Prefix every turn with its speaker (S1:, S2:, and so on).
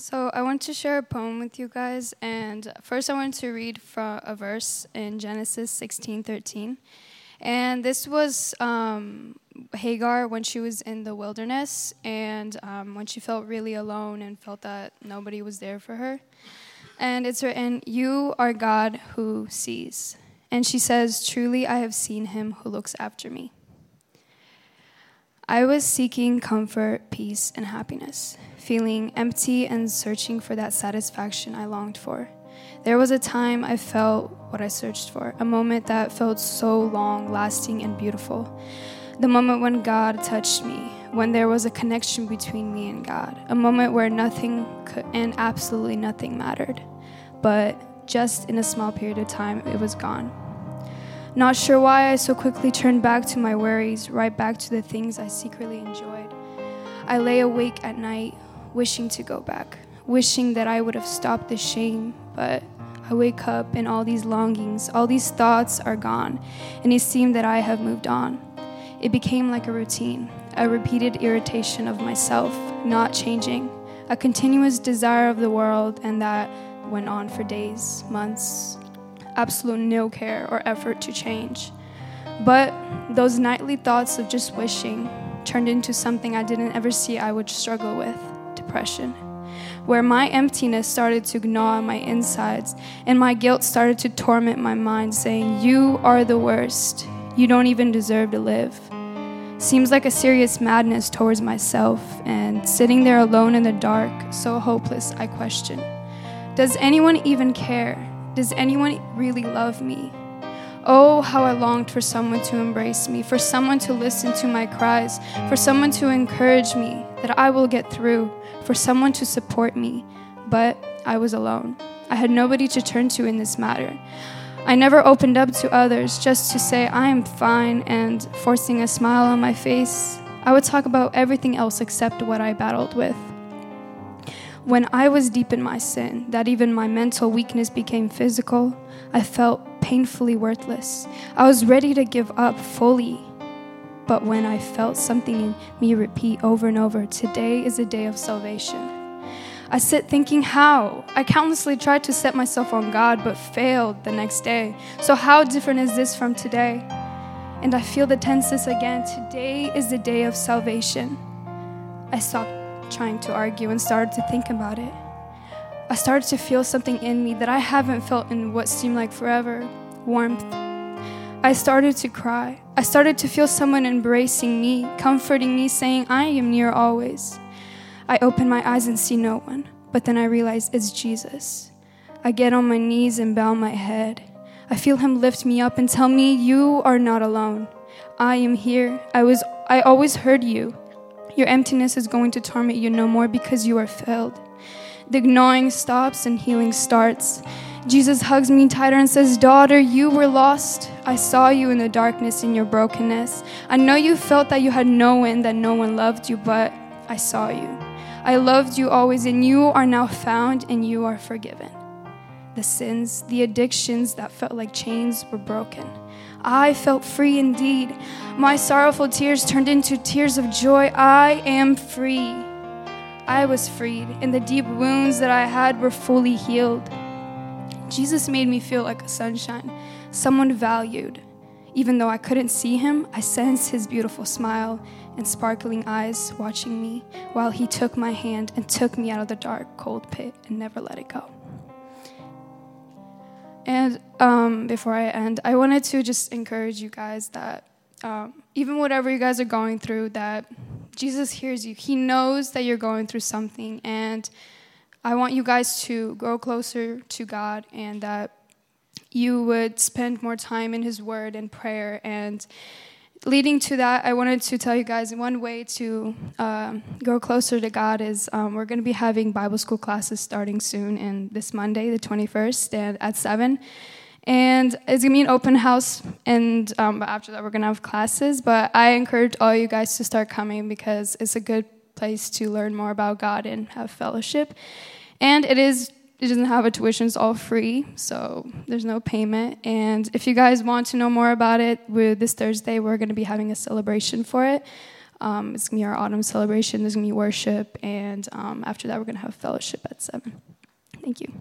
S1: So I want to share a poem with you guys, and first I want to read from a verse in Genesis 16:13, and this was um, Hagar when she was in the wilderness, and um, when she felt really alone and felt that nobody was there for her, and it's written, "You are God who sees," and she says, "Truly I have seen Him who looks after me." I was seeking comfort, peace, and happiness, feeling empty and searching for that satisfaction I longed for. There was a time I felt what I searched for, a moment that felt so long, lasting, and beautiful. The moment when God touched me, when there was a connection between me and God, a moment where nothing could, and absolutely nothing mattered. But just in a small period of time, it was gone. Not sure why I so quickly turned back to my worries, right back to the things I secretly enjoyed. I lay awake at night, wishing to go back, wishing that I would have stopped the shame, but I wake up and all these longings, all these thoughts are gone, and it seemed that I have moved on. It became like a routine, a repeated irritation of myself, not changing, a continuous desire of the world, and that went on for days, months, absolute no care or effort to change. But those nightly thoughts of just wishing turned into something I didn't ever see I would struggle with depression. Where my emptiness started to gnaw my insides and my guilt started to torment my mind, saying, You are the worst. You don't even deserve to live. Seems like a serious madness towards myself, and sitting there alone in the dark, so hopeless, I question Does anyone even care? Does anyone really love me? Oh, how I longed for someone to embrace me, for someone to listen to my cries, for someone to encourage me that I will get through, for someone to support me. But I was alone. I had nobody to turn to in this matter. I never opened up to others just to say I am fine and forcing a smile on my face. I would talk about everything else except what I battled with when I was deep in my sin, that even my mental weakness became physical, I felt painfully worthless. I was ready to give up fully. But when I felt something in me repeat over and over, today is a day of salvation. I sit thinking, how? I countlessly tried to set myself on God, but failed the next day. So, how different is this from today? And I feel the tenseness again. Today is the day of salvation. I stopped trying to argue and started to think about it. I started to feel something in me that I haven't felt in what seemed like forever warmth. I started to cry. I started to feel someone embracing me, comforting me, saying, I am near always. I open my eyes and see no one, but then I realize it's Jesus. I get on my knees and bow my head. I feel him lift me up and tell me, You are not alone. I am here. I was I always heard you. Your emptiness is going to torment you no more because you are filled. The gnawing stops and healing starts. Jesus hugs me tighter and says, Daughter, you were lost. I saw you in the darkness in your brokenness. I know you felt that you had no one, that no one loved you, but I saw you. I loved you always, and you are now found and you are forgiven. The sins, the addictions that felt like chains were broken. I felt free indeed. My sorrowful tears turned into tears of joy. I am free. I was freed, and the deep wounds that I had were fully healed. Jesus made me feel like a sunshine, someone valued. Even though I couldn't see him, I sensed his beautiful smile and sparkling eyes watching me while he took my hand and took me out of the dark, cold pit and never let it go. And um, before I end, I wanted to just encourage you guys that um, even whatever you guys are going through, that Jesus hears you. He knows that you're going through something, and I want you guys to grow closer to God, and that you would spend more time in His Word and prayer and leading to that, I wanted to tell you guys one way to um, go closer to God is um, we're going to be having Bible school classes starting soon and this Monday, the 21st, and at 7. And it's going to be an open house, and um, after that, we're going to have classes. But I encourage all you guys to start coming because it's a good place to learn more about God and have fellowship. And it is it doesn't have a tuition, it's all free, so there's no payment. And if you guys want to know more about it, this Thursday we're going to be having a celebration for it. Um, it's gonna be our autumn celebration. There's gonna be worship, and um, after that, we're gonna have fellowship at seven. Thank you.